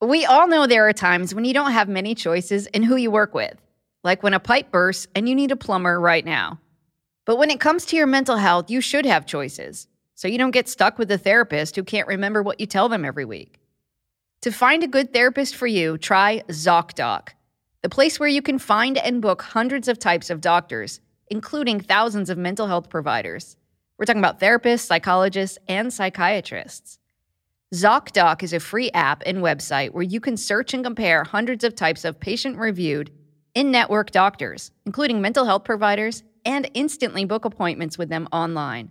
We all know there are times when you don't have many choices in who you work with, like when a pipe bursts and you need a plumber right now. But when it comes to your mental health, you should have choices, so you don't get stuck with a therapist who can't remember what you tell them every week. To find a good therapist for you, try ZocDoc, the place where you can find and book hundreds of types of doctors, including thousands of mental health providers. We're talking about therapists, psychologists, and psychiatrists. ZocDoc is a free app and website where you can search and compare hundreds of types of patient reviewed in network doctors, including mental health providers, and instantly book appointments with them online.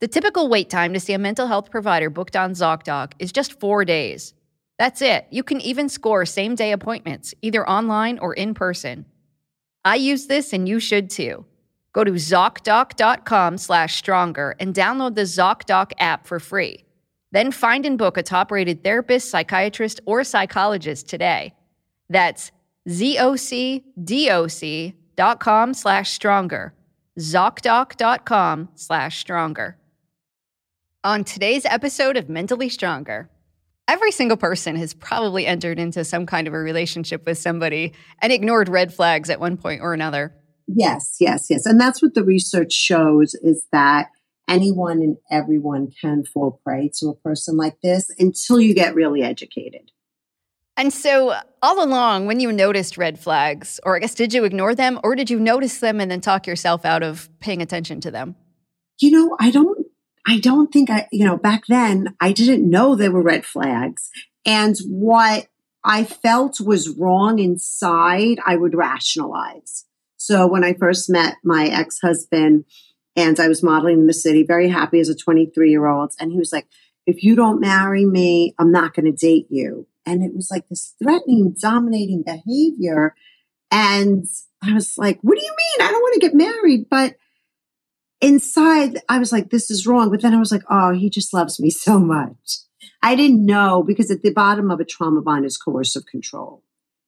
The typical wait time to see a mental health provider booked on ZocDoc is just four days. That's it. You can even score same day appointments, either online or in person. I use this and you should too. Go to ZocDoc.com slash stronger and download the ZocDoc app for free. Then find and book a top rated therapist, psychiatrist, or psychologist today. That's zocdoc.com slash stronger. ZocDoc.com slash stronger. On today's episode of Mentally Stronger, every single person has probably entered into some kind of a relationship with somebody and ignored red flags at one point or another. Yes, yes, yes. And that's what the research shows is that anyone and everyone can fall prey to a person like this until you get really educated. And so, all along, when you noticed red flags, or I guess, did you ignore them, or did you notice them and then talk yourself out of paying attention to them? You know, I don't, I don't think I, you know, back then I didn't know there were red flags. And what I felt was wrong inside, I would rationalize. So when I first met my ex husband, and I was modeling in the city, very happy as a 23 year old. And he was like, if you don't marry me, I'm not going to date you. And it was like this threatening, dominating behavior. And I was like, what do you mean? I don't want to get married. But inside, I was like, this is wrong. But then I was like, oh, he just loves me so much. I didn't know because at the bottom of a trauma bond is coercive control.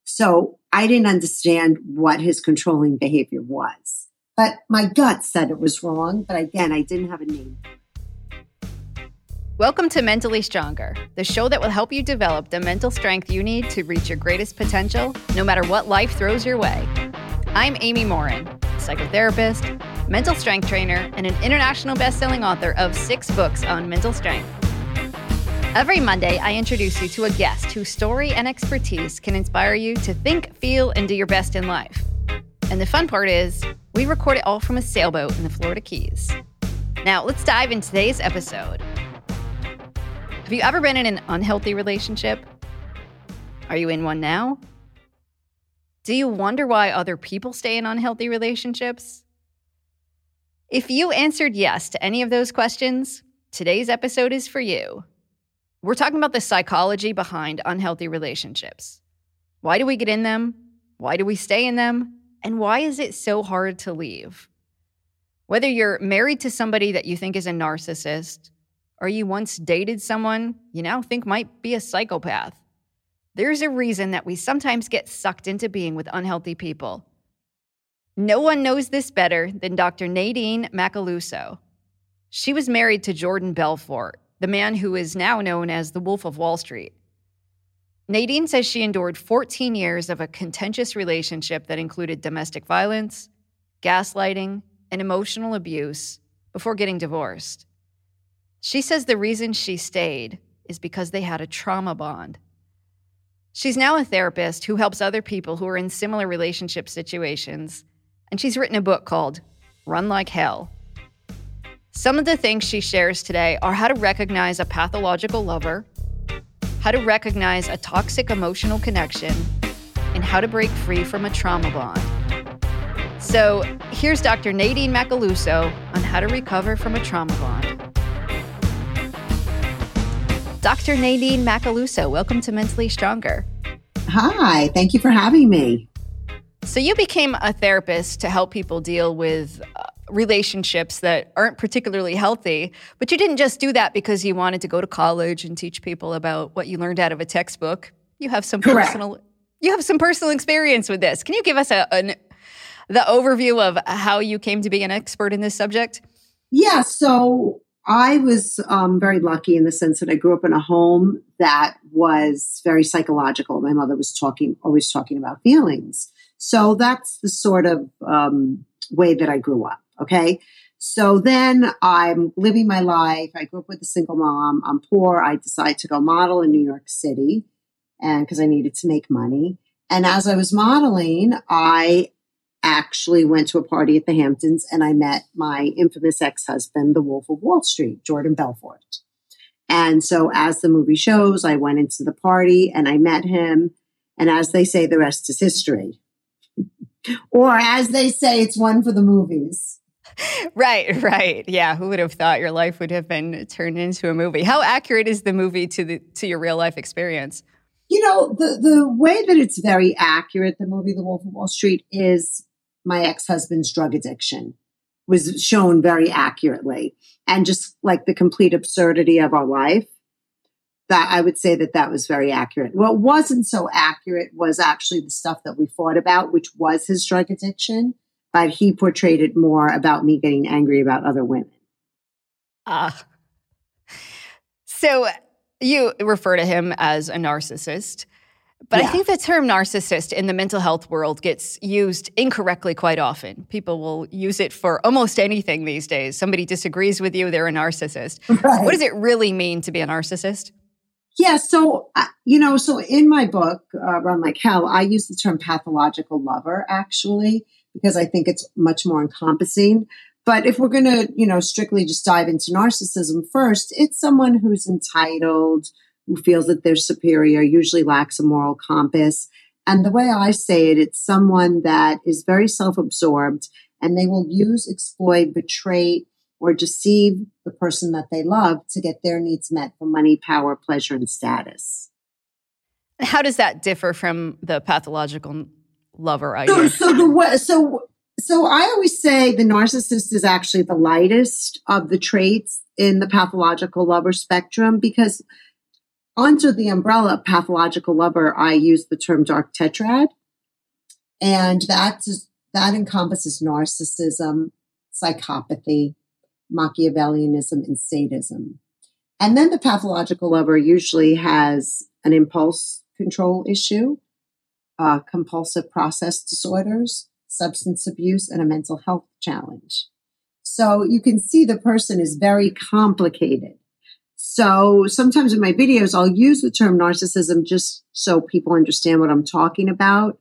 So I didn't understand what his controlling behavior was. But my gut said it was wrong. But again, I didn't have a name. Welcome to Mentally Stronger, the show that will help you develop the mental strength you need to reach your greatest potential, no matter what life throws your way. I'm Amy Morin, psychotherapist, mental strength trainer, and an international best-selling author of six books on mental strength. Every Monday, I introduce you to a guest whose story and expertise can inspire you to think, feel, and do your best in life. And the fun part is, we record it all from a sailboat in the Florida Keys. Now, let's dive into today's episode. Have you ever been in an unhealthy relationship? Are you in one now? Do you wonder why other people stay in unhealthy relationships? If you answered yes to any of those questions, today's episode is for you. We're talking about the psychology behind unhealthy relationships. Why do we get in them? Why do we stay in them? And why is it so hard to leave? Whether you're married to somebody that you think is a narcissist, or you once dated someone you now think might be a psychopath, there's a reason that we sometimes get sucked into being with unhealthy people. No one knows this better than Dr. Nadine Macaluso. She was married to Jordan Belfort, the man who is now known as the Wolf of Wall Street. Nadine says she endured 14 years of a contentious relationship that included domestic violence, gaslighting, and emotional abuse before getting divorced. She says the reason she stayed is because they had a trauma bond. She's now a therapist who helps other people who are in similar relationship situations, and she's written a book called Run Like Hell. Some of the things she shares today are how to recognize a pathological lover how to recognize a toxic emotional connection, and how to break free from a trauma bond. So, here's Dr. Nadine Macaluso on how to recover from a trauma bond. Dr. Nadine Macaluso, welcome to Mentally Stronger. Hi, thank you for having me. So, you became a therapist to help people deal with uh, relationships that aren't particularly healthy. But you didn't just do that because you wanted to go to college and teach people about what you learned out of a textbook. You have some Correct. personal you have some personal experience with this. Can you give us a, an, the overview of how you came to be an expert in this subject? Yeah, so I was um, very lucky in the sense that I grew up in a home that was very psychological. My mother was talking, always talking about feelings. So that's the sort of um, way that I grew up. Okay. So then I'm living my life. I grew up with a single mom. I'm poor. I decide to go model in New York City and because I needed to make money. And as I was modeling, I actually went to a party at the Hamptons and I met my infamous ex husband, the Wolf of Wall Street, Jordan Belfort. And so, as the movie shows, I went into the party and I met him. And as they say, the rest is history. or as they say, it's one for the movies. Right, right. Yeah, who would have thought your life would have been turned into a movie? How accurate is the movie to the to your real life experience? You know, the the way that it's very accurate, the movie The Wolf of Wall Street is my ex-husband's drug addiction was shown very accurately and just like the complete absurdity of our life that I would say that that was very accurate. What wasn't so accurate was actually the stuff that we fought about, which was his drug addiction, but he portrayed it more about me getting angry about other women. Ah. Uh, so you refer to him as a narcissist. But yeah. I think the term narcissist in the mental health world gets used incorrectly quite often. People will use it for almost anything these days. Somebody disagrees with you, they're a narcissist. Right. What does it really mean to be a narcissist? Yeah, so, uh, you know, so in my book, uh, Run Like Hell, I use the term pathological lover actually, because I think it's much more encompassing. But if we're going to, you know, strictly just dive into narcissism first, it's someone who's entitled, who feels that they're superior, usually lacks a moral compass. And the way I say it, it's someone that is very self absorbed and they will use, exploit, betray, or deceive the person that they love to get their needs met for money, power, pleasure, and status. How does that differ from the pathological lover idea? So, so the so so I always say the narcissist is actually the lightest of the traits in the pathological lover spectrum because under the umbrella of pathological lover, I use the term dark tetrad. And that, is, that encompasses narcissism, psychopathy, Machiavellianism, and sadism. And then the pathological lover usually has an impulse control issue, uh, compulsive process disorders, substance abuse, and a mental health challenge. So you can see the person is very complicated. So sometimes in my videos, I'll use the term narcissism just so people understand what I'm talking about.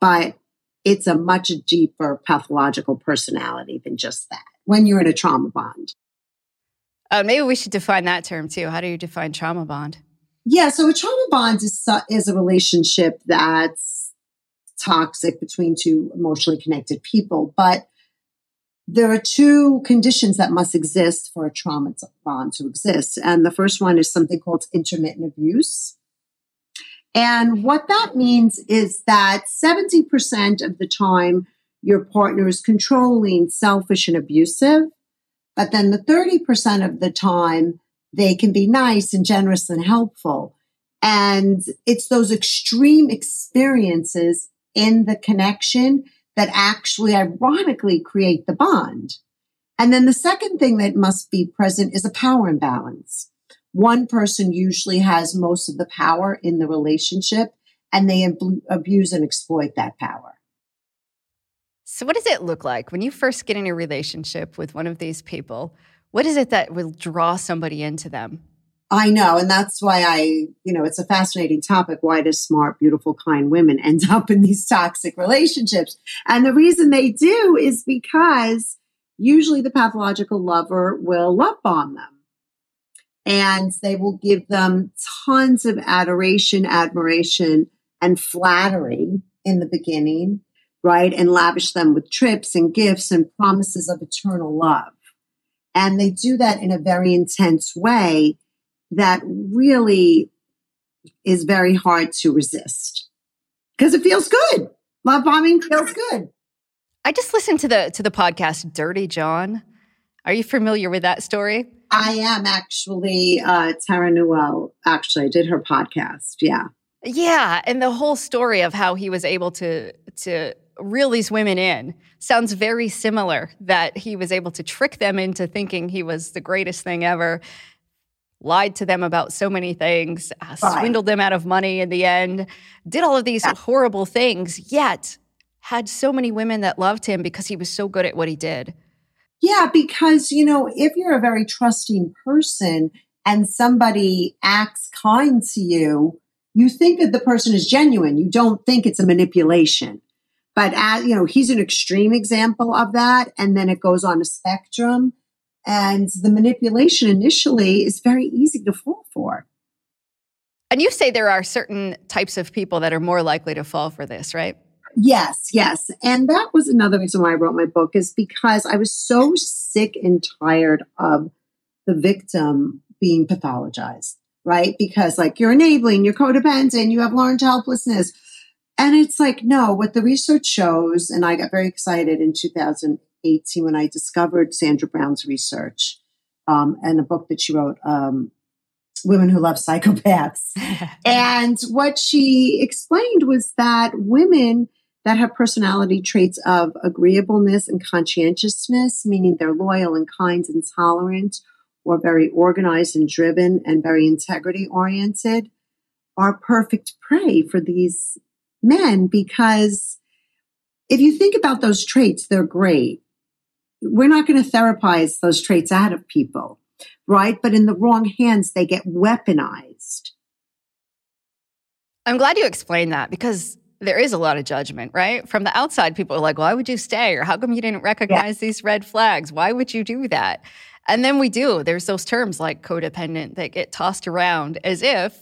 But it's a much deeper pathological personality than just that when you're in a trauma bond. Uh, maybe we should define that term too. How do you define trauma bond? Yeah, so a trauma bond is, is a relationship that's toxic between two emotionally connected people. But there are two conditions that must exist for a trauma bond to exist. And the first one is something called intermittent abuse. And what that means is that 70% of the time, your partner is controlling, selfish, and abusive. But then the 30% of the time, they can be nice and generous and helpful. And it's those extreme experiences in the connection that actually ironically create the bond. And then the second thing that must be present is a power imbalance. One person usually has most of the power in the relationship and they ab- abuse and exploit that power. So, what does it look like when you first get in a relationship with one of these people? What is it that will draw somebody into them? I know. And that's why I, you know, it's a fascinating topic. Why do smart, beautiful, kind women end up in these toxic relationships? And the reason they do is because usually the pathological lover will love bomb them. And they will give them tons of adoration, admiration, and flattery in the beginning, right? And lavish them with trips and gifts and promises of eternal love. And they do that in a very intense way that really is very hard to resist because it feels good. Love bombing feels good. I just listened to the to the podcast Dirty John. Are you familiar with that story? I am actually uh Terra Newell. Actually, I did her podcast. Yeah. Yeah, and the whole story of how he was able to to reel these women in. Sounds very similar that he was able to trick them into thinking he was the greatest thing ever, lied to them about so many things, uh, swindled them out of money in the end, did all of these yeah. horrible things, yet had so many women that loved him because he was so good at what he did. Yeah, because, you know, if you're a very trusting person and somebody acts kind to you, you think that the person is genuine. You don't think it's a manipulation. But as, you know, he's an extreme example of that. And then it goes on a spectrum. And the manipulation initially is very easy to fall for. And you say there are certain types of people that are more likely to fall for this, right? Yes, yes. And that was another reason why I wrote my book is because I was so sick and tired of the victim being pathologized, right? Because like you're enabling, you're codependent, you have learned helplessness. And it's like, no, what the research shows, and I got very excited in 2018 when I discovered Sandra Brown's research um, and a book that she wrote, um, Women Who Love Psychopaths. and what she explained was that women that have personality traits of agreeableness and conscientiousness, meaning they're loyal and kind and tolerant, or very organized and driven and very integrity oriented, are perfect prey for these men because if you think about those traits, they're great. We're not going to therapize those traits out of people, right? But in the wrong hands, they get weaponized. I'm glad you explained that because there is a lot of judgment, right? From the outside, people are like, why would you stay? Or how come you didn't recognize yeah. these red flags? Why would you do that? And then we do. There's those terms like codependent that get tossed around as if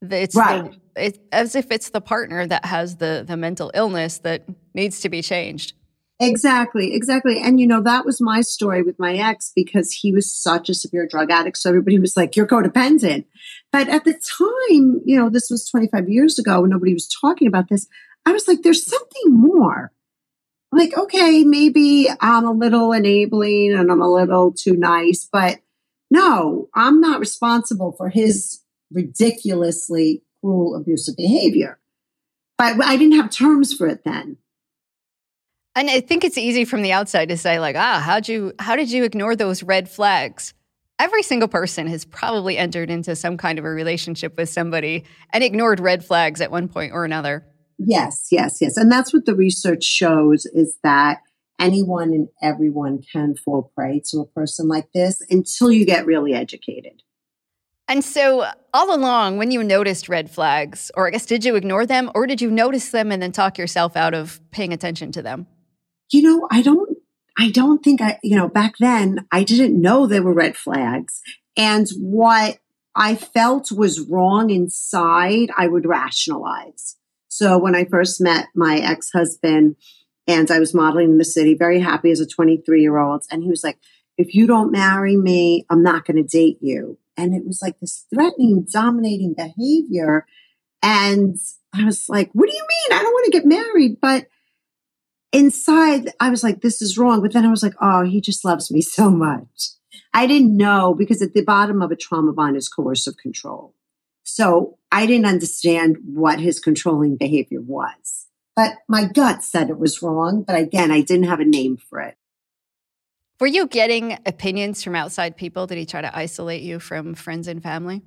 it's right. the, it, as if it's the partner that has the the mental illness that needs to be changed. Exactly, exactly. And you know, that was my story with my ex because he was such a severe drug addict. So everybody was like, you're codependent. But at the time, you know, this was 25 years ago when nobody was talking about this. I was like, there's something more. Like, okay, maybe I'm a little enabling and I'm a little too nice, but no, I'm not responsible for his ridiculously cruel, abusive behavior. But I didn't have terms for it then. And I think it's easy from the outside to say, like, ah, how'd you how did you ignore those red flags? Every single person has probably entered into some kind of a relationship with somebody and ignored red flags at one point or another. Yes, yes, yes. And that's what the research shows is that anyone and everyone can fall prey to a person like this until you get really educated. And so, all along, when you noticed red flags, or I guess, did you ignore them, or did you notice them and then talk yourself out of paying attention to them? You know, I don't, I don't think I, you know, back then I didn't know there were red flags. And what I felt was wrong inside, I would rationalize. So when I first met my ex husband and I was modeling in the city, very happy as a 23 year old, and he was like, if you don't marry me, I'm not going to date you. And it was like this threatening, dominating behavior. And I was like, what do you mean? I don't want to get married. But inside, I was like, this is wrong. But then I was like, oh, he just loves me so much. I didn't know because at the bottom of a trauma bond is coercive control. So I didn't understand what his controlling behavior was. But my gut said it was wrong. But again, I didn't have a name for it. Were you getting opinions from outside people? Did he try to isolate you from friends and family?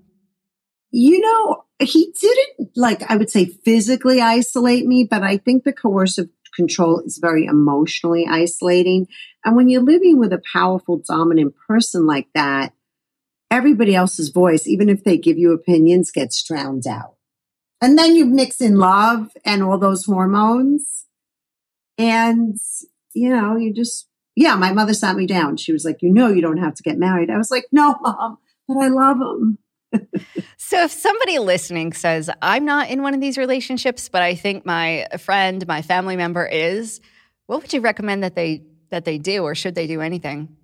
You know, he didn't like, I would say physically isolate me, but I think the coercive control is very emotionally isolating. And when you're living with a powerful, dominant person like that, everybody else's voice, even if they give you opinions, gets drowned out. And then you mix in love and all those hormones. And, you know, you just yeah, my mother sat me down. She was like, You know, you don't have to get married. I was like, No, mom, but I love him. So if somebody listening says, I'm not in one of these relationships, but I think my friend, my family member is, what would you recommend that they that they do or should they do anything?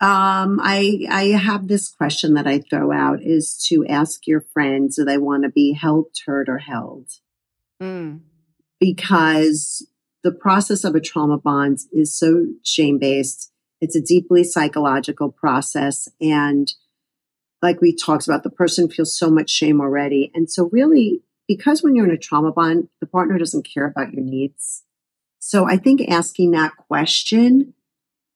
Um, I I have this question that I throw out is to ask your friends do they want to be helped, heard, or held? Mm. Because the process of a trauma bond is so shame based. It's a deeply psychological process. And like we talked about, the person feels so much shame already. And so, really, because when you're in a trauma bond, the partner doesn't care about your needs. So I think asking that question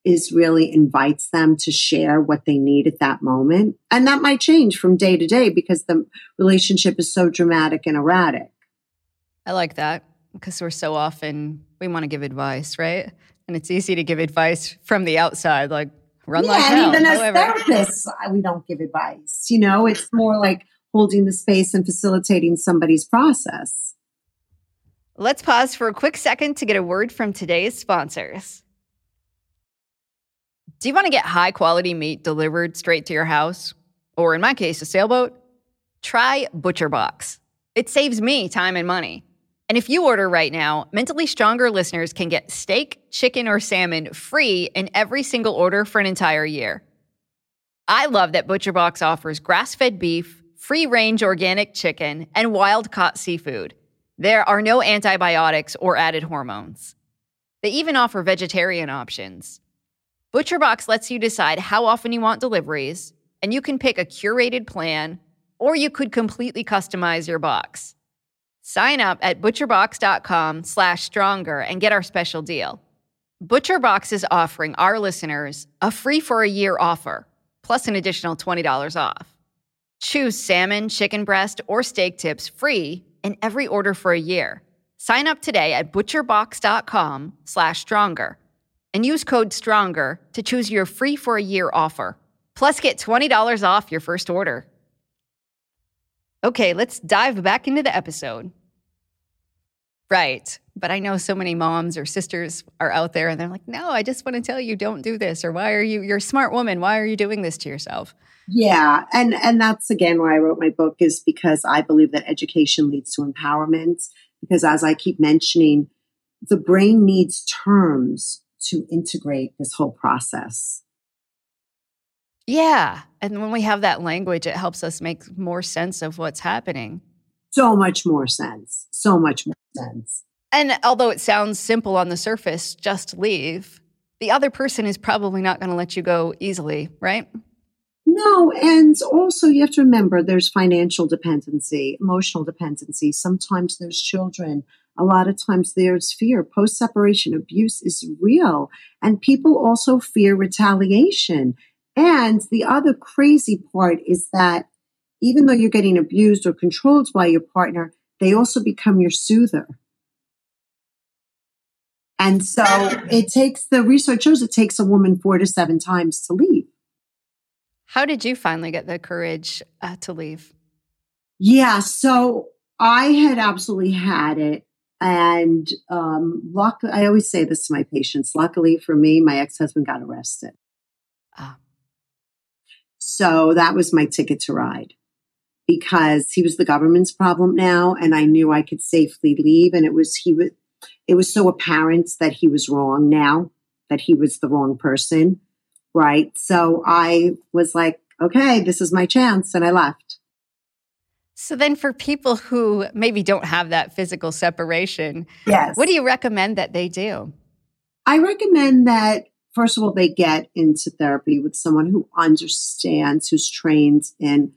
is really invites them to share what they need at that moment. And that might change from day to day because the relationship is so dramatic and erratic. I like that because we're so often, we want to give advice, right? And it's easy to give advice from the outside, like run yeah, like hell. And even However, as therapists, we don't give advice. You know, it's more like holding the space and facilitating somebody's process. Let's pause for a quick second to get a word from today's sponsors. Do you want to get high quality meat delivered straight to your house? Or in my case, a sailboat? Try ButcherBox. It saves me time and money. And if you order right now, Mentally Stronger listeners can get steak, chicken, or salmon free in every single order for an entire year. I love that ButcherBox offers grass fed beef, free range organic chicken, and wild caught seafood. There are no antibiotics or added hormones. They even offer vegetarian options. ButcherBox lets you decide how often you want deliveries, and you can pick a curated plan, or you could completely customize your box. Sign up at butcherbox.com slash stronger and get our special deal. ButcherBox is offering our listeners a free for a year offer, plus an additional $20 off. Choose salmon, chicken breast, or steak tips free in every order for a year. Sign up today at butcherbox.com slash stronger and use code STRONGER to choose your free for a year offer. Plus, get $20 off your first order. Okay, let's dive back into the episode. Right. But I know so many moms or sisters are out there and they're like, no, I just want to tell you, don't do this. Or why are you, you're a smart woman. Why are you doing this to yourself? Yeah. And, and that's again why I wrote my book is because I believe that education leads to empowerment. Because as I keep mentioning, the brain needs terms to integrate this whole process. Yeah. And when we have that language, it helps us make more sense of what's happening. So much more sense. So much more sense. And although it sounds simple on the surface, just leave, the other person is probably not going to let you go easily, right? No, and also you have to remember there's financial dependency, emotional dependency. Sometimes there's children. A lot of times there's fear. Post separation abuse is real. And people also fear retaliation. And the other crazy part is that even though you're getting abused or controlled by your partner, they also become your soother. And so it takes the research shows it takes a woman four to seven times to leave. How did you finally get the courage uh, to leave? Yeah, so I had absolutely had it. And um, luck, I always say this to my patients. Luckily for me, my ex husband got arrested. Ah. So that was my ticket to ride because he was the government's problem now. And I knew I could safely leave. And it was, he was, it was so apparent that he was wrong now, that he was the wrong person. Right. So I was like, okay, this is my chance. And I left. So then for people who maybe don't have that physical separation, yes. what do you recommend that they do? I recommend that first of all they get into therapy with someone who understands, who's trained in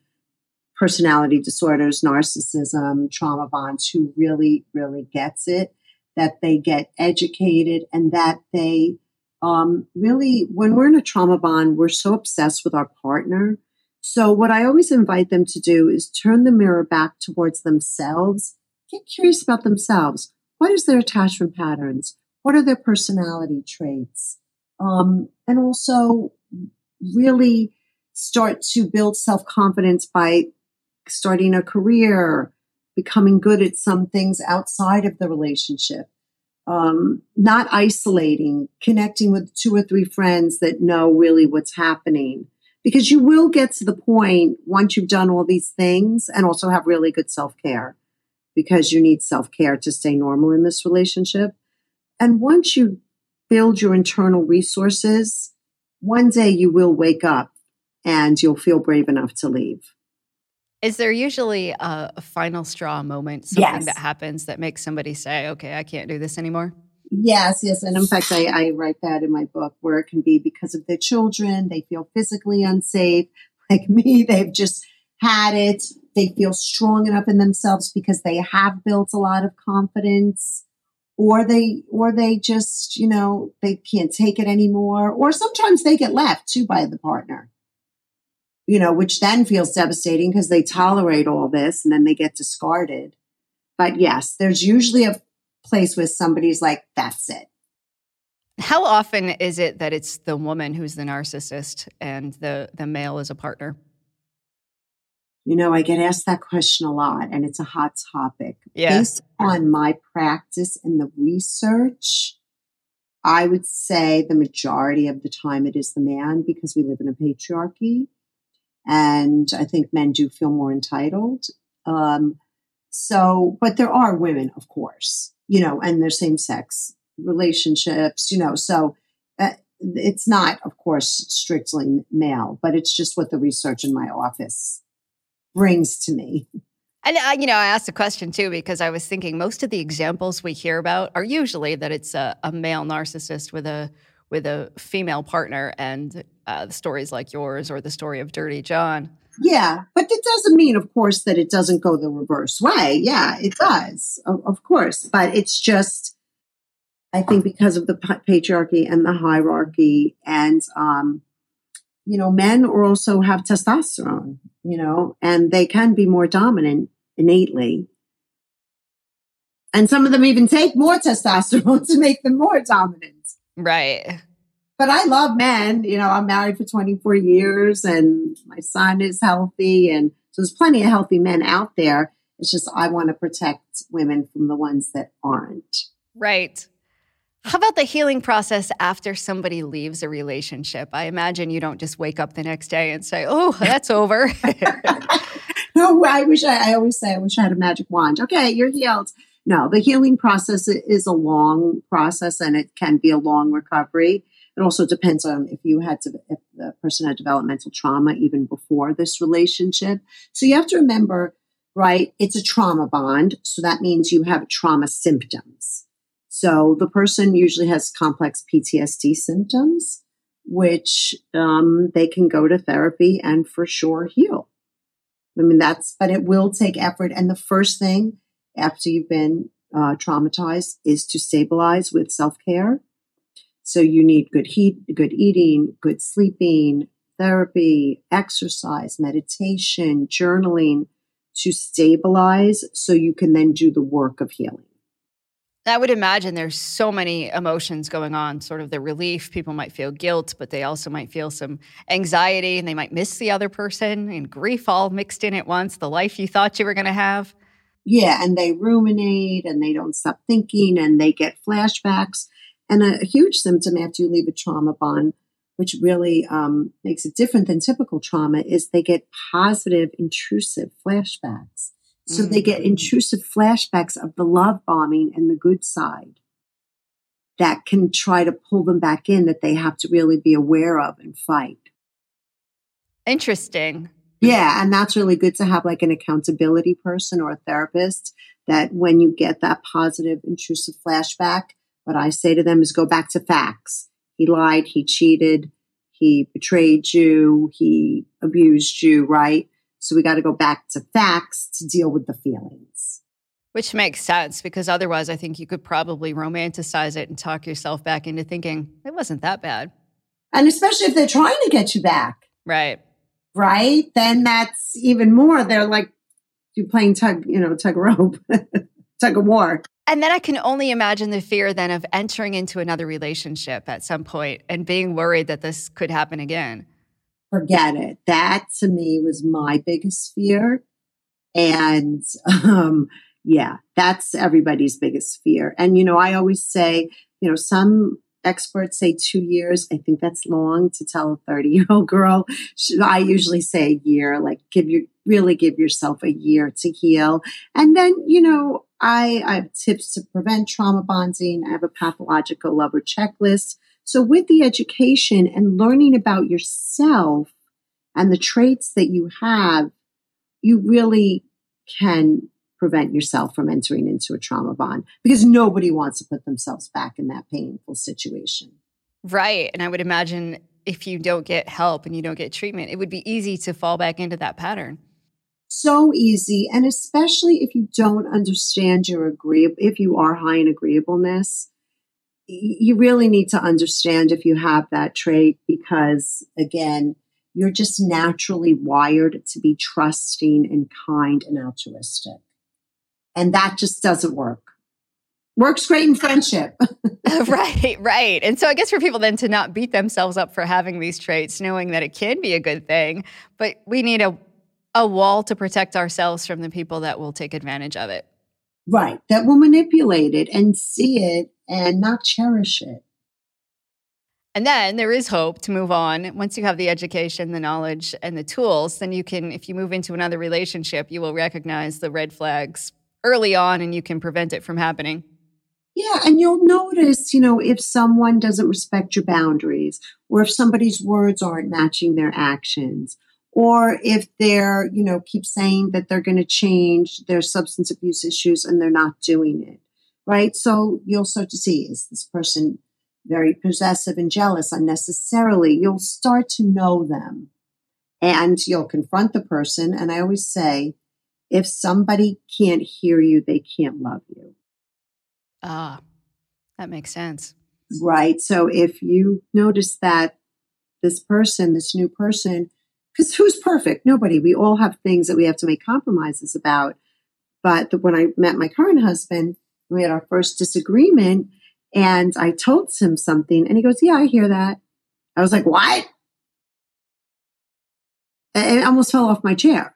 personality disorders, narcissism, trauma bonds, who really, really gets it, that they get educated and that they um, really, when we're in a trauma bond, we're so obsessed with our partner. So, what I always invite them to do is turn the mirror back towards themselves, get curious about themselves. What is their attachment patterns? What are their personality traits? Um, and also, really start to build self confidence by starting a career, becoming good at some things outside of the relationship, um, not isolating, connecting with two or three friends that know really what's happening. Because you will get to the point once you've done all these things and also have really good self care because you need self care to stay normal in this relationship. And once you build your internal resources, one day you will wake up and you'll feel brave enough to leave. Is there usually a, a final straw moment, something yes. that happens that makes somebody say, okay, I can't do this anymore? Yes, yes. And in fact, I, I write that in my book where it can be because of their children, they feel physically unsafe. Like me, they've just had it. They feel strong enough in themselves because they have built a lot of confidence. or they or they just you know they can't take it anymore or sometimes they get left too by the partner you know which then feels devastating because they tolerate all this and then they get discarded but yes there's usually a place where somebody's like that's it how often is it that it's the woman who's the narcissist and the the male is a partner you know, I get asked that question a lot and it's a hot topic. Yeah. Based on my practice and the research, I would say the majority of the time it is the man because we live in a patriarchy. And I think men do feel more entitled. Um, so, but there are women, of course, you know, and they're same sex relationships, you know, so uh, it's not, of course, strictly male, but it's just what the research in my office brings to me. And uh, you know, I asked a question too because I was thinking most of the examples we hear about are usually that it's a, a male narcissist with a with a female partner, and uh, the stories like yours or the story of Dirty John. Yeah, but it doesn't mean, of course, that it doesn't go the reverse way. Yeah, it does, of, of course, but it's just. I think because of the patriarchy and the hierarchy, and um, you know, men also have testosterone, you know, and they can be more dominant innately. And some of them even take more testosterone to make them more dominant. Right. But I love men. You know, I'm married for 24 years and my son is healthy. And so there's plenty of healthy men out there. It's just I want to protect women from the ones that aren't. Right. How about the healing process after somebody leaves a relationship? I imagine you don't just wake up the next day and say, "Oh, that's over." no, I wish I, I always say I wish I had a magic wand. Okay, you're healed. No, the healing process is a long process and it can be a long recovery. It also depends on if you had to, if the person had developmental trauma even before this relationship. So you have to remember, right? It's a trauma bond. So that means you have trauma symptoms. So the person usually has complex PTSD symptoms, which um, they can go to therapy and for sure heal. I mean, that's, but it will take effort. And the first thing after you've been uh, traumatized is to stabilize with self care. So you need good heat, good eating, good sleeping, therapy, exercise, meditation, journaling to stabilize so you can then do the work of healing. I would imagine there's so many emotions going on, sort of the relief. People might feel guilt, but they also might feel some anxiety and they might miss the other person and grief all mixed in at once, the life you thought you were going to have. Yeah, and they ruminate and they don't stop thinking and they get flashbacks. And a, huge symptom after you leave a trauma bond, which really um, makes it different than typical trauma, is they get positive, intrusive flashbacks. So they get mm. intrusive flashbacks of the love bombing and the good side that can try to pull them back in that they have to really be aware of and fight. Interesting. Yeah, and that's really good to have like an accountability person or a therapist that when you get that positive intrusive flashback, what I say to them is go back to facts. He lied, he cheated, he betrayed you, he abused you, right? So we got to go back to facts to deal with the feelings. Which makes sense because otherwise, I think you could probably romanticize it and talk yourself back into thinking it wasn't that bad. And especially if they're trying to get you back. Right. Right. Then that's even more. They're like, you're playing tug, you know, tug rope, tug of war. And then I can only imagine the fear then of entering into another relationship at some point and being worried that this could happen again forget it. That to me was my biggest fear. And um, yeah, that's everybody's biggest fear. And, you know, I always say, you know, some experts say two years. I think that's long to tell a 30 year old girl. I usually say a year, like give you really give yourself a year to heal. And then, you know, I, I have tips to prevent trauma bonding. I have a pathological lover checklist so with the education and learning about yourself and the traits that you have, you really can prevent yourself from entering into a trauma bond because nobody wants to put themselves back in that painful situation. Right. And I would imagine if you don't get help and you don't get treatment, it would be easy to fall back into that pattern. So easy. And especially if you don't understand your agreeable, if you are high in agreeableness, you really need to understand if you have that trait because again, you're just naturally wired to be trusting and kind and altruistic. And that just doesn't work. Works great in friendship. right, right. And so I guess for people then to not beat themselves up for having these traits, knowing that it can be a good thing, but we need a a wall to protect ourselves from the people that will take advantage of it. Right. That will manipulate it and see it and not cherish it. And then there is hope to move on. Once you have the education, the knowledge, and the tools, then you can, if you move into another relationship, you will recognize the red flags early on and you can prevent it from happening. Yeah, and you'll notice, you know, if someone doesn't respect your boundaries or if somebody's words aren't matching their actions or if they're, you know, keep saying that they're going to change their substance abuse issues and they're not doing it. Right. So you'll start to see is this person very possessive and jealous unnecessarily? You'll start to know them and you'll confront the person. And I always say, if somebody can't hear you, they can't love you. Ah, that makes sense. Right. So if you notice that this person, this new person, because who's perfect? Nobody. We all have things that we have to make compromises about. But when I met my current husband, we had our first disagreement and I told him something and he goes, Yeah, I hear that. I was like, What? And I almost fell off my chair.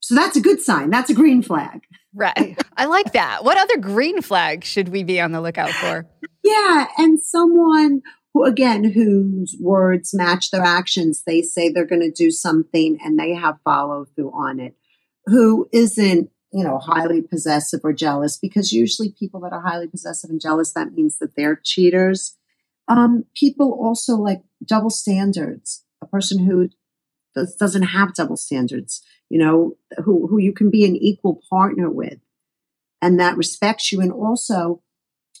So that's a good sign. That's a green flag. Right. I like that. What other green flag should we be on the lookout for? Yeah. And someone who, again, whose words match their actions, they say they're going to do something and they have follow through on it, who isn't, you know, highly possessive or jealous, because usually people that are highly possessive and jealous, that means that they're cheaters. Um, people also like double standards, a person who doesn't have double standards, you know, who, who you can be an equal partner with and that respects you and also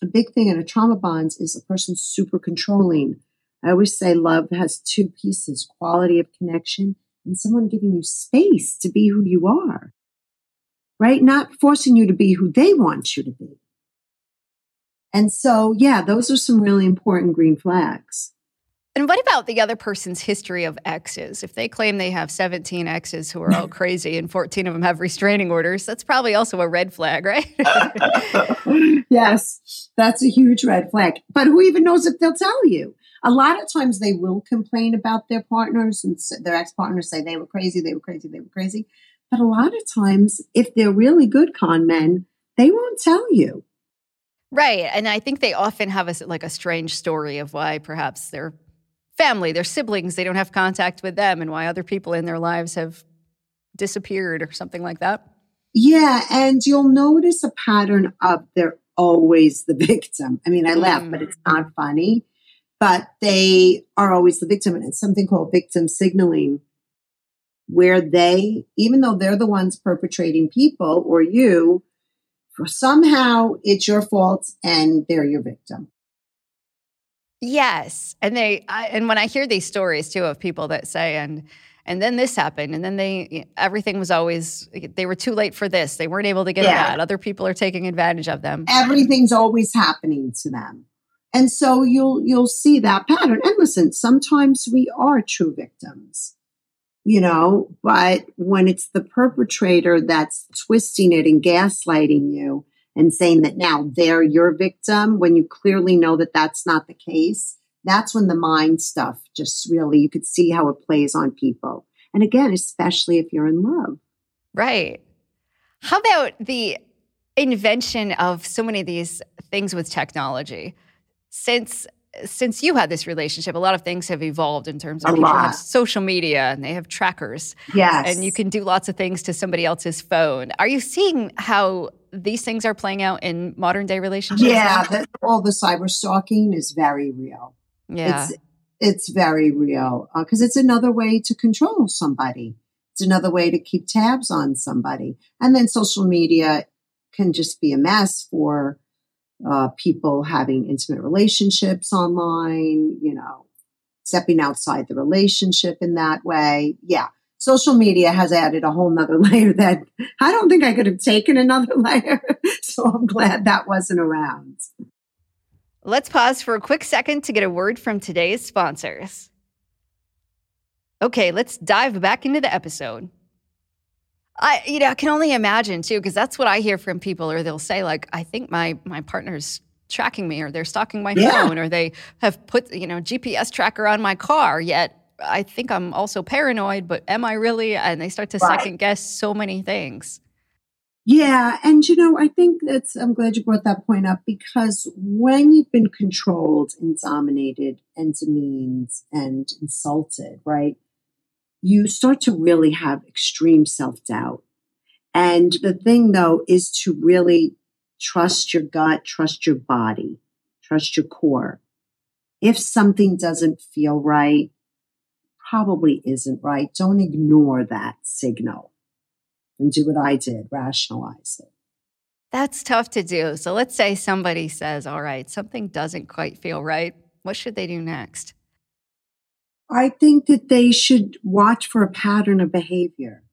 a big thing in a trauma bonds is a person super controlling. I always say love has two pieces quality of connection and someone giving you space to be who you are, right? Not forcing you to be who they want you to be. And so, yeah, those are some really important green flags. And what about the other person's history of exes? If they claim they have 17 exes who are all crazy and 14 of them have restraining orders, that's probably also a red flag, right? yes, that's a huge red flag. But who even knows if they'll tell you? A lot of times they will complain about their partners and their ex partners say they were crazy, they were crazy, they were crazy. But a lot of times, if they're really good con men, they won't tell you. Right. And I think they often have a, like a strange story of why perhaps they're family, their siblings, they don't have contact with them, and why other people in their lives have disappeared or something like that. Yeah, and you'll notice a pattern of they're always the victim. I mean, I laugh, but it's mm. not funny. But they are always the victim, and it's something called victim signaling, where they, even though they're the ones perpetrating people or you, somehow it's your fault and they're your victim. Yes, and they I, and when I hear these stories too of people that say and and then this happened and then they everything was always they were too late for this they weren't able to get yeah. that other people are taking advantage of them everything's always happening to them and so you'll you'll see that pattern and listen sometimes we are true victims you know but when it's the perpetrator that's twisting it and gaslighting you and saying that now they're your victim when you clearly know that that's not the case, that's when the mind stuff just really, you could see how it plays on people. And again, especially if you're in love. Right. How about the invention of so many of these things with technology? Since since you had this relationship, a lot of things have evolved in terms of a people lot. have social media and they have trackers. Yes. And you can do lots of things to somebody else's phone. Are you seeing how these things are playing out in modern day relationships? Yeah, all the cyber stalking is very real. Yeah. It's, it's very real because uh, it's another way to control somebody. It's another way to keep tabs on somebody. And then social media can just be a mess for uh, people having intimate relationships online, you know, stepping outside the relationship in that way. Yeah. Social media has added a whole nother layer that I don't think I could have taken another layer. so I'm glad that wasn't around. Let's pause for a quick second to get a word from today's sponsors. Okay, let's dive back into the episode. I, you know, I can only imagine too, because that's what I hear from people, or they'll say like, "I think my my partner's tracking me, or they're stalking my yeah. phone, or they have put you know GPS tracker on my car." Yet I think I'm also paranoid, but am I really? And they start to right. second guess so many things. Yeah. And, you know, I think that's, I'm glad you brought that point up because when you've been controlled and dominated and demeaned and insulted, right, you start to really have extreme self doubt. And the thing though is to really trust your gut, trust your body, trust your core. If something doesn't feel right, probably isn't right. Don't ignore that signal and do what I did, rationalize it. That's tough to do. So let's say somebody says, all right, something doesn't quite feel right. What should they do next? I think that they should watch for a pattern of behavior.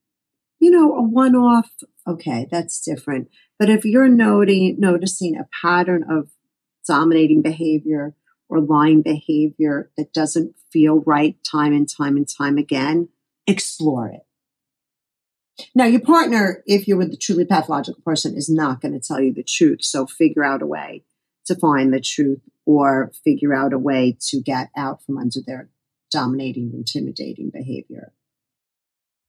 You know, a one off, okay, that's different. But if you're noting, noticing a pattern of dominating behavior or lying behavior that doesn't feel right time and time and time again, explore it. Now, your partner, if you're with the truly pathological person, is not going to tell you the truth. So figure out a way to find the truth or figure out a way to get out from under their dominating, intimidating behavior.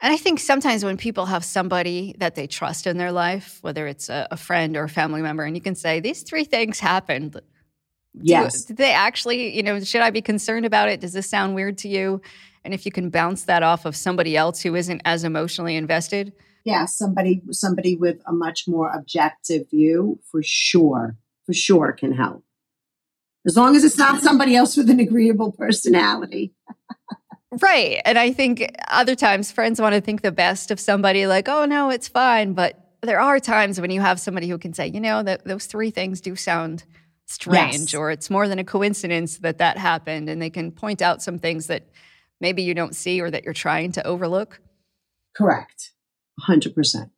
And I think sometimes when people have somebody that they trust in their life, whether it's a, a friend or a family member, and you can say, these three things happened. Yes. Do, do they actually, you know, should I be concerned about it? Does this sound weird to you? And if you can bounce that off of somebody else who isn't as emotionally invested. Yeah, somebody somebody with a much more objective view for sure, for sure can help. As long as it's not somebody else with an agreeable personality. right. And I think other times friends want to think the best of somebody like, "Oh no, it's fine." But there are times when you have somebody who can say, "You know, that those three things do sound strange yes. or it's more than a coincidence that that happened." And they can point out some things that maybe you don't see or that you're trying to overlook? Correct. 100%.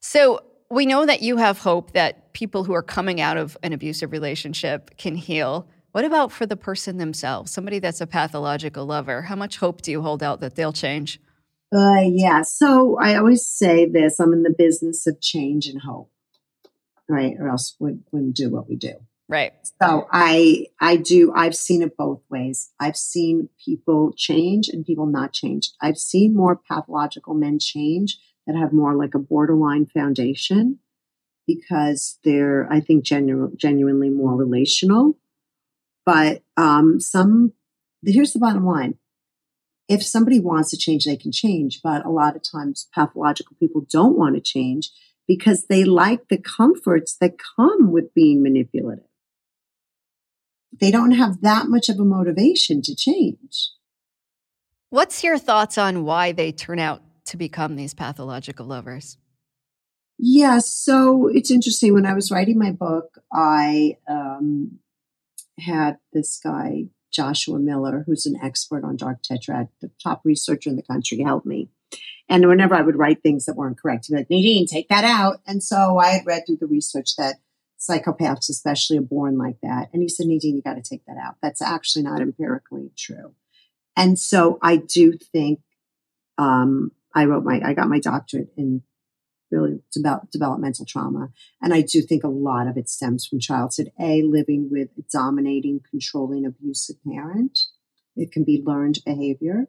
So we know that you have hope that people who are coming out of an abusive relationship can heal. What about for the person themselves, somebody that's a pathological lover? How much hope do you hold out that they'll change? Uh, yeah. So I always say this I'm in the business of change and hope, right? Or else we wouldn't do what we do. Right. So I I do I've seen it both ways. I've seen people change and people not change. I've seen more pathological men change that have more like a borderline foundation because they're I think genu- genuinely more relational. But um some here's the bottom line. If somebody wants to change, they can change. But a lot of times pathological people don't want to change because they like the comforts that come with being manipulative they don't have that much of a motivation to change. What's your thoughts on why they turn out to become these pathological lovers? Yeah, so it's interesting. When I was writing my book, I um, had this guy, Joshua Miller, who's an expert on dark tetrad, the top researcher in the country, help me. And whenever I would write things that weren't correct, he'd be like, Nadine, take that out. And so I had read through the research that psychopaths especially are born like that. And he said, Nadine, you got to take that out. That's actually not empirically true. And so I do think um, I wrote my, I got my doctorate in really develop, developmental trauma. And I do think a lot of it stems from childhood. A, living with a dominating, controlling, abusive parent. It can be learned behavior.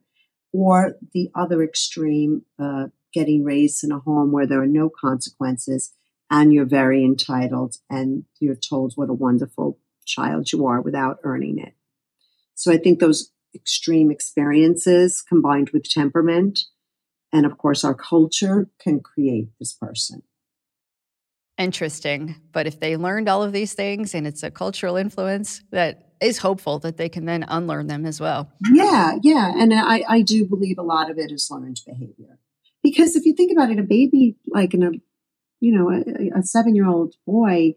Or the other extreme, uh, getting raised in a home where there are no consequences and you're very entitled and you're told what a wonderful child you are without earning it. So I think those extreme experiences combined with temperament and of course our culture can create this person. Interesting. But if they learned all of these things and it's a cultural influence that is hopeful that they can then unlearn them as well. Yeah, yeah. And I, I do believe a lot of it is learned behavior. Because if you think about it, a baby like in a you know, a, a seven year old boy,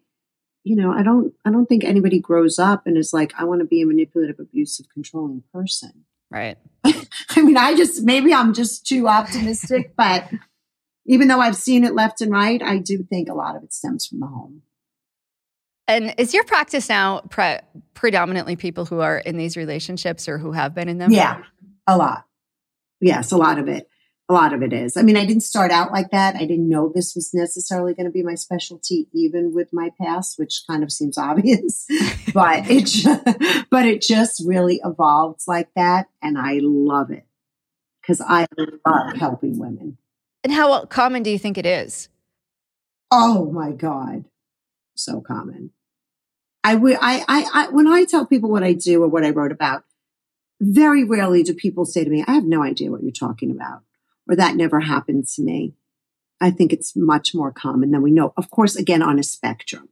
you know, I don't, I don't think anybody grows up and is like, I want to be a manipulative, abusive, controlling person. Right. I mean, I just, maybe I'm just too optimistic, but even though I've seen it left and right, I do think a lot of it stems from the home. And is your practice now pre- predominantly people who are in these relationships or who have been in them? Yeah, a lot. Yes, a lot of it. A lot of it is. I mean, I didn't start out like that. I didn't know this was necessarily going to be my specialty, even with my past, which kind of seems obvious. but it, just, but it just really evolved like that, and I love it because I love helping women. And how common do you think it is? Oh my god, so common. I would I, I I when I tell people what I do or what I wrote about, very rarely do people say to me, "I have no idea what you're talking about." or that never happened to me. I think it's much more common than we know. Of course, again, on a spectrum.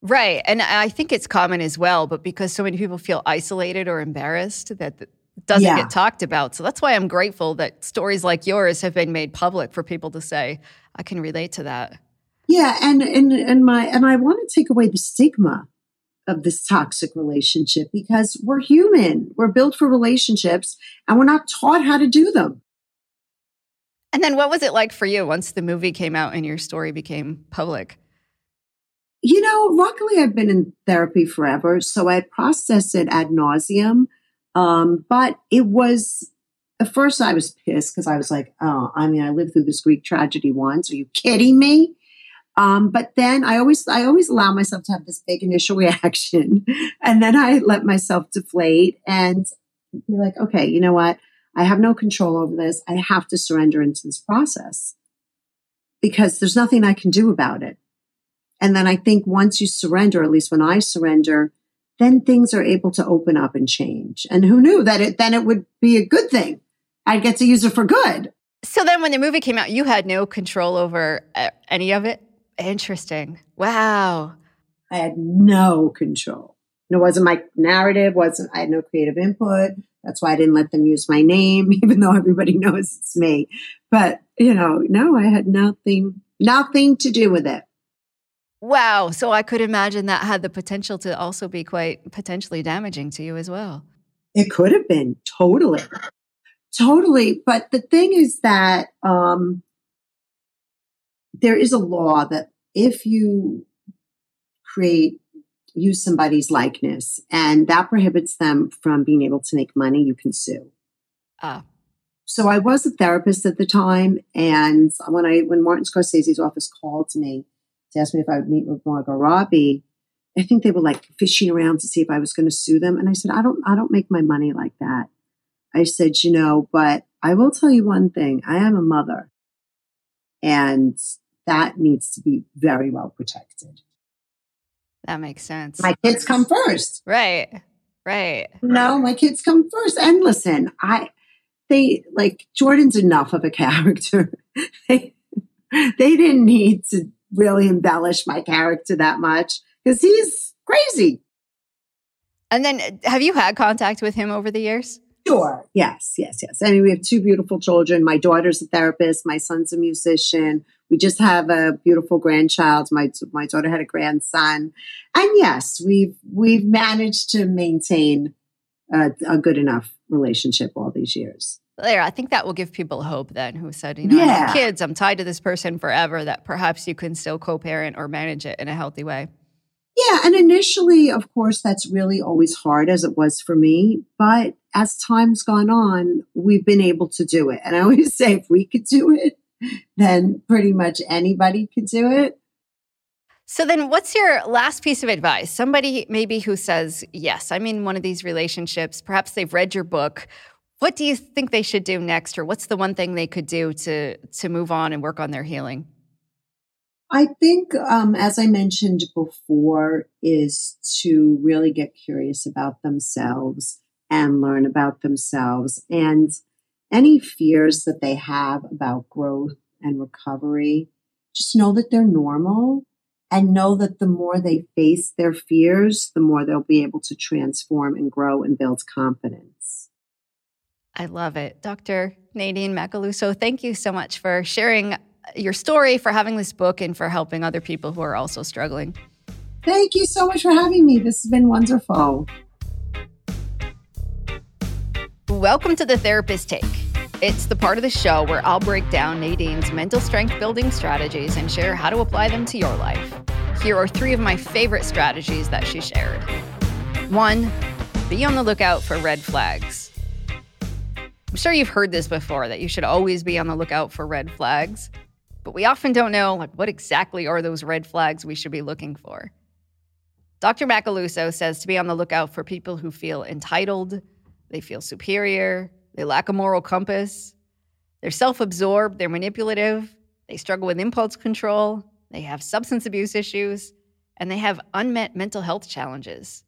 Right. And I think it's common as well, but because so many people feel isolated or embarrassed that it doesn't yeah. get talked about. So that's why I'm grateful that stories like yours have been made public for people to say, I can relate to that. Yeah, and and and my and I want to take away the stigma of this toxic relationship because we're human. We're built for relationships and we're not taught how to do them. And then what was it like for you once the movie came out and your story became public? You know, luckily I've been in therapy forever, so I processed it ad nauseum. Um, but it was at first I was pissed because I was like, oh, I mean, I lived through this Greek tragedy once. Are you kidding me? Um, but then I always I always allow myself to have this big initial reaction, and then I let myself deflate and be like, okay, you know what? I have no control over this. I have to surrender into this process because there's nothing I can do about it. And then I think once you surrender, at least when I surrender, then things are able to open up and change. And who knew that it then it would be a good thing? I'd get to use it for good. So then when the movie came out, you had no control over uh, any of it? Interesting. Wow. I had no control. It wasn't my narrative, wasn't I had no creative input. That's why I didn't let them use my name, even though everybody knows it's me. But, you know, no, I had nothing, nothing to do with it. Wow. So I could imagine that had the potential to also be quite potentially damaging to you as well. It could have been totally. Totally. But the thing is that um, there is a law that if you create use somebody's likeness and that prohibits them from being able to make money, you can sue. Ah. So I was a therapist at the time, and when I when Martin Scorsese's office called me to ask me if I would meet with Margot Robbie, I think they were like fishing around to see if I was going to sue them, and I said I don't I don't make my money like that. I said, you know, but I will tell you one thing: I am a mother, and that needs to be very well protected. That makes sense. My kids come first. Right. Right. No, my kids come first. And listen, I they like Jordan's enough of a character. they, they didn't need to really embellish my character that much because he's crazy. And then have you had contact with him over the years? Sure. Yes, yes, yes. I mean, we have two beautiful children. My daughter's a therapist, my son's a musician we just have a beautiful grandchild. My my daughter had a grandson, and yes, we've we've managed to maintain a, a good enough relationship all these years. There, I think that will give people hope then who said, you know, yeah. kids, I'm tied to this person forever, that perhaps you can still co parent or manage it in a healthy way. Yeah. And initially, of course, that's really always hard as it was for me. But as time's gone on, we've been able to do it. And I always say, if we could do it, then pretty much anybody could do it. So then what's your last piece of advice? Somebody maybe who says, "Yes, I'm in one of these relationships. Perhaps they've read your book. What do you think they should do next or what's the one thing they could do to to move on and work on their healing?" I think, um, as I mentioned before, is to really get curious about themselves and learn about themselves. And any fears that they have about growth and recovery, just know that they're normal and know that the more they face their fears, the more they'll be able to transform and grow and build confidence. I love it. Dr. Nadine Macaluso, thank you so much for sharing your story, for having this book, and for helping other people who are also struggling. Thank you so much for having me. This has been wonderful. Welcome to the Therapist Take. It's the part of the show where I'll break down Nadine's mental strength building strategies and share how to apply them to your life. Here are three of my favorite strategies that she shared. One, be on the lookout for red flags. I'm sure you've heard this before that you should always be on the lookout for red flags, but we often don't know like what exactly are those red flags we should be looking for. Dr. Macaluso says to be on the lookout for people who feel entitled, they feel superior. They lack a moral compass. They're self absorbed. They're manipulative. They struggle with impulse control. They have substance abuse issues. And they have unmet mental health challenges.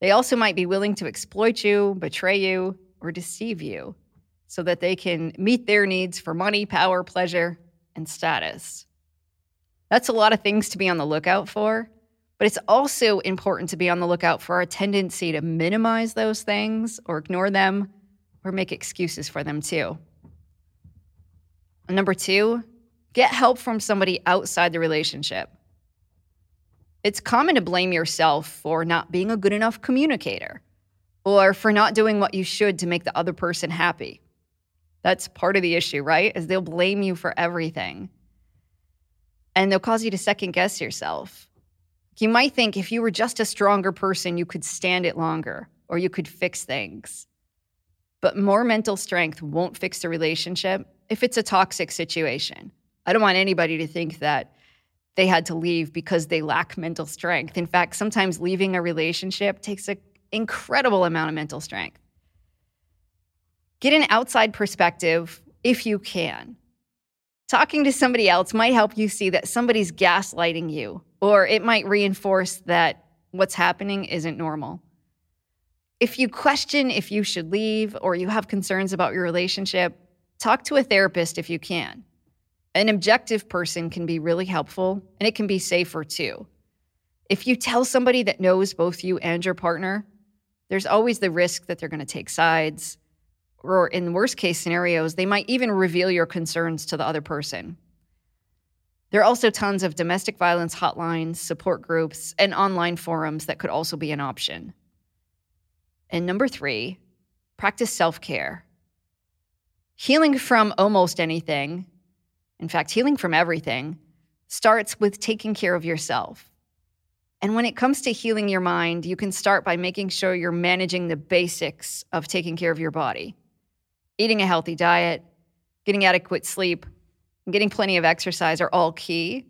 They also might be willing to exploit you, betray you, or deceive you so that they can meet their needs for money, power, pleasure, and status. That's a lot of things to be on the lookout for. But it's also important to be on the lookout for our tendency to minimize those things or ignore them or make excuses for them too. Number two, get help from somebody outside the relationship. It's common to blame yourself for not being a good enough communicator or for not doing what you should to make the other person happy. That's part of the issue, right? Is they'll blame you for everything. And they'll cause you to second guess yourself. You might think if you were just a stronger person, you could stand it longer or you could fix things. But more mental strength won't fix the relationship if it's a toxic situation. I don't want anybody to think that they had to leave because they lack mental strength. In fact, sometimes leaving a relationship takes an incredible amount of mental strength. Get an outside perspective if you can. Talking to somebody else might help you see that somebody's gaslighting you or it might reinforce that what's happening isn't normal. If you question if you should leave or you have concerns about your relationship, talk to a therapist if you can. An objective person can be really helpful and it can be safer too. If you tell somebody that knows both you and your partner, there's always the risk that they're going to take sides, or in worst case scenarios, they might even reveal your concerns to the other person. There are also tons of domestic violence hotlines, support groups, and online forums that could also be an option. And number three, practice self care. Healing from almost anything, in fact, healing from everything, starts with taking care of yourself. And when it comes to healing your mind, you can start by making sure you're managing the basics of taking care of your body eating a healthy diet, getting adequate sleep, and getting plenty of exercise are all key.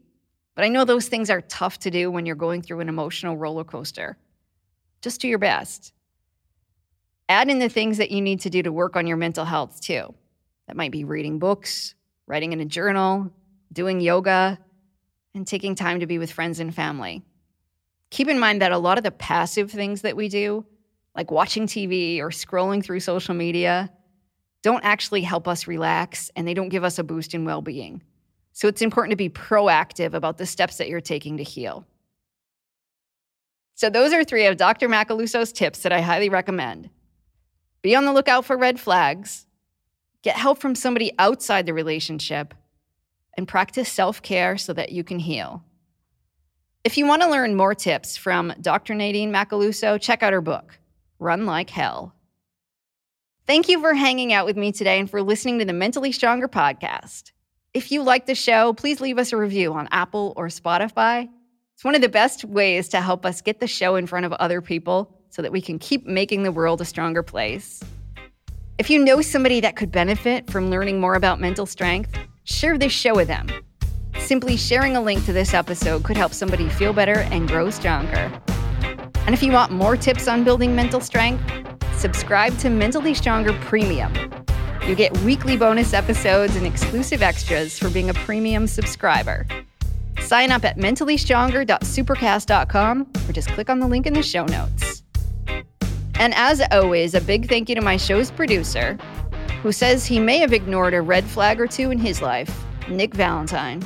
But I know those things are tough to do when you're going through an emotional roller coaster. Just do your best. Add in the things that you need to do to work on your mental health too. That might be reading books, writing in a journal, doing yoga, and taking time to be with friends and family. Keep in mind that a lot of the passive things that we do, like watching TV or scrolling through social media, don't actually help us relax and they don't give us a boost in well being. So it's important to be proactive about the steps that you're taking to heal. So, those are three of Dr. Macaluso's tips that I highly recommend. Be on the lookout for red flags, get help from somebody outside the relationship, and practice self care so that you can heal. If you want to learn more tips from Dr. Nadine Macaluso, check out her book, Run Like Hell. Thank you for hanging out with me today and for listening to the Mentally Stronger podcast. If you like the show, please leave us a review on Apple or Spotify. It's one of the best ways to help us get the show in front of other people so that we can keep making the world a stronger place. If you know somebody that could benefit from learning more about mental strength, share this show with them. Simply sharing a link to this episode could help somebody feel better and grow stronger. And if you want more tips on building mental strength, subscribe to Mentally Stronger Premium. You get weekly bonus episodes and exclusive extras for being a premium subscriber. Sign up at mentallystronger.supercast.com or just click on the link in the show notes. And as always, a big thank you to my show's producer, who says he may have ignored a red flag or two in his life, Nick Valentine.